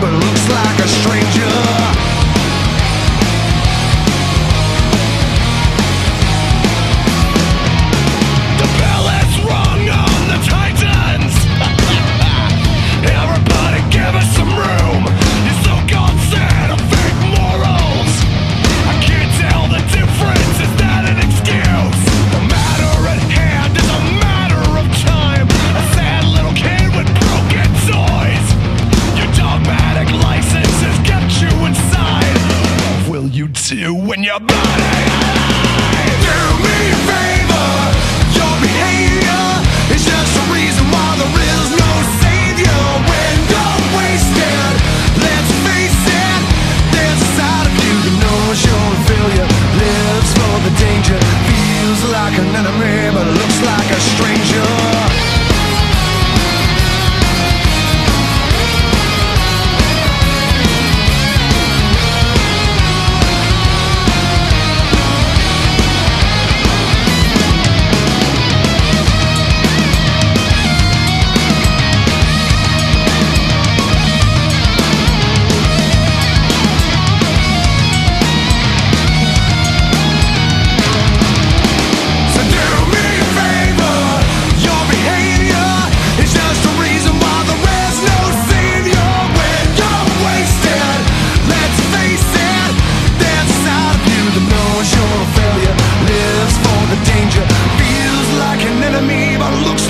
but you in your body.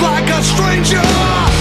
like a stranger.